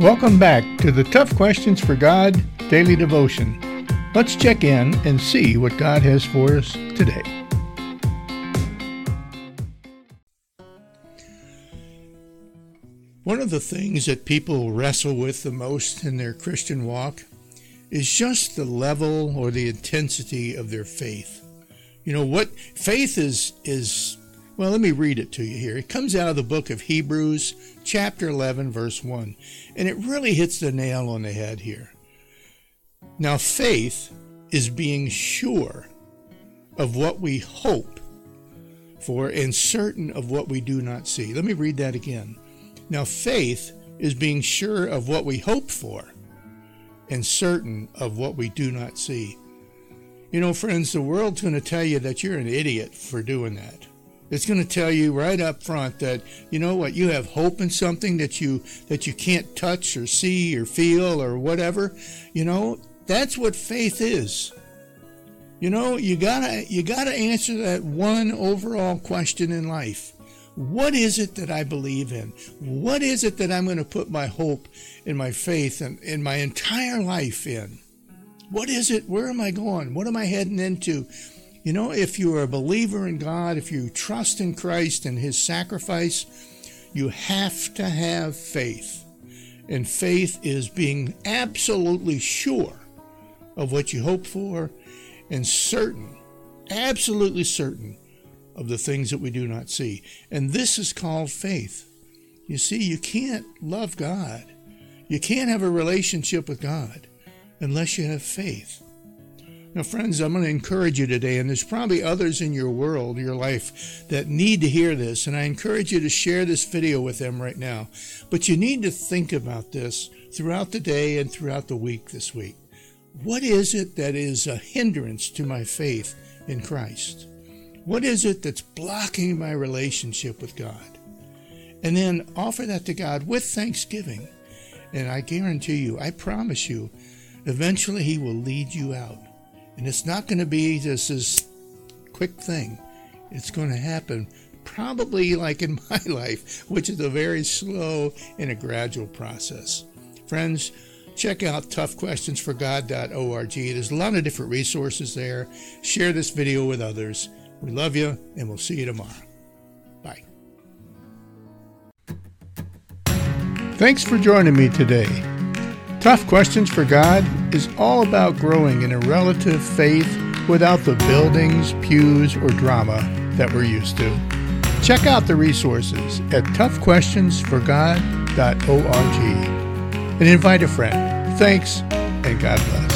Welcome back to the Tough Questions for God Daily Devotion. Let's check in and see what God has for us today. One of the things that people wrestle with the most in their Christian walk is just the level or the intensity of their faith. You know what faith is is well, let me read it to you here. It comes out of the book of Hebrews, chapter 11, verse 1. And it really hits the nail on the head here. Now, faith is being sure of what we hope for and certain of what we do not see. Let me read that again. Now, faith is being sure of what we hope for and certain of what we do not see. You know, friends, the world's going to tell you that you're an idiot for doing that. It's going to tell you right up front that you know what you have hope in something that you that you can't touch or see or feel or whatever. You know, that's what faith is. You know, you got to you got to answer that one overall question in life. What is it that I believe in? What is it that I'm going to put my hope and my faith and in my entire life in? What is it? Where am I going? What am I heading into? You know, if you are a believer in God, if you trust in Christ and His sacrifice, you have to have faith. And faith is being absolutely sure of what you hope for and certain, absolutely certain of the things that we do not see. And this is called faith. You see, you can't love God, you can't have a relationship with God unless you have faith. Now, friends, I'm going to encourage you today, and there's probably others in your world, your life, that need to hear this, and I encourage you to share this video with them right now. But you need to think about this throughout the day and throughout the week this week. What is it that is a hindrance to my faith in Christ? What is it that's blocking my relationship with God? And then offer that to God with thanksgiving. And I guarantee you, I promise you, eventually He will lead you out. And it's not going to be just this quick thing. It's going to happen probably like in my life, which is a very slow and a gradual process. Friends, check out toughquestionsforgod.org. There's a lot of different resources there. Share this video with others. We love you, and we'll see you tomorrow. Bye. Thanks for joining me today. Tough Questions for God is all about growing in a relative faith without the buildings, pews, or drama that we're used to. Check out the resources at toughquestionsforgod.org and invite a friend. Thanks, and God bless.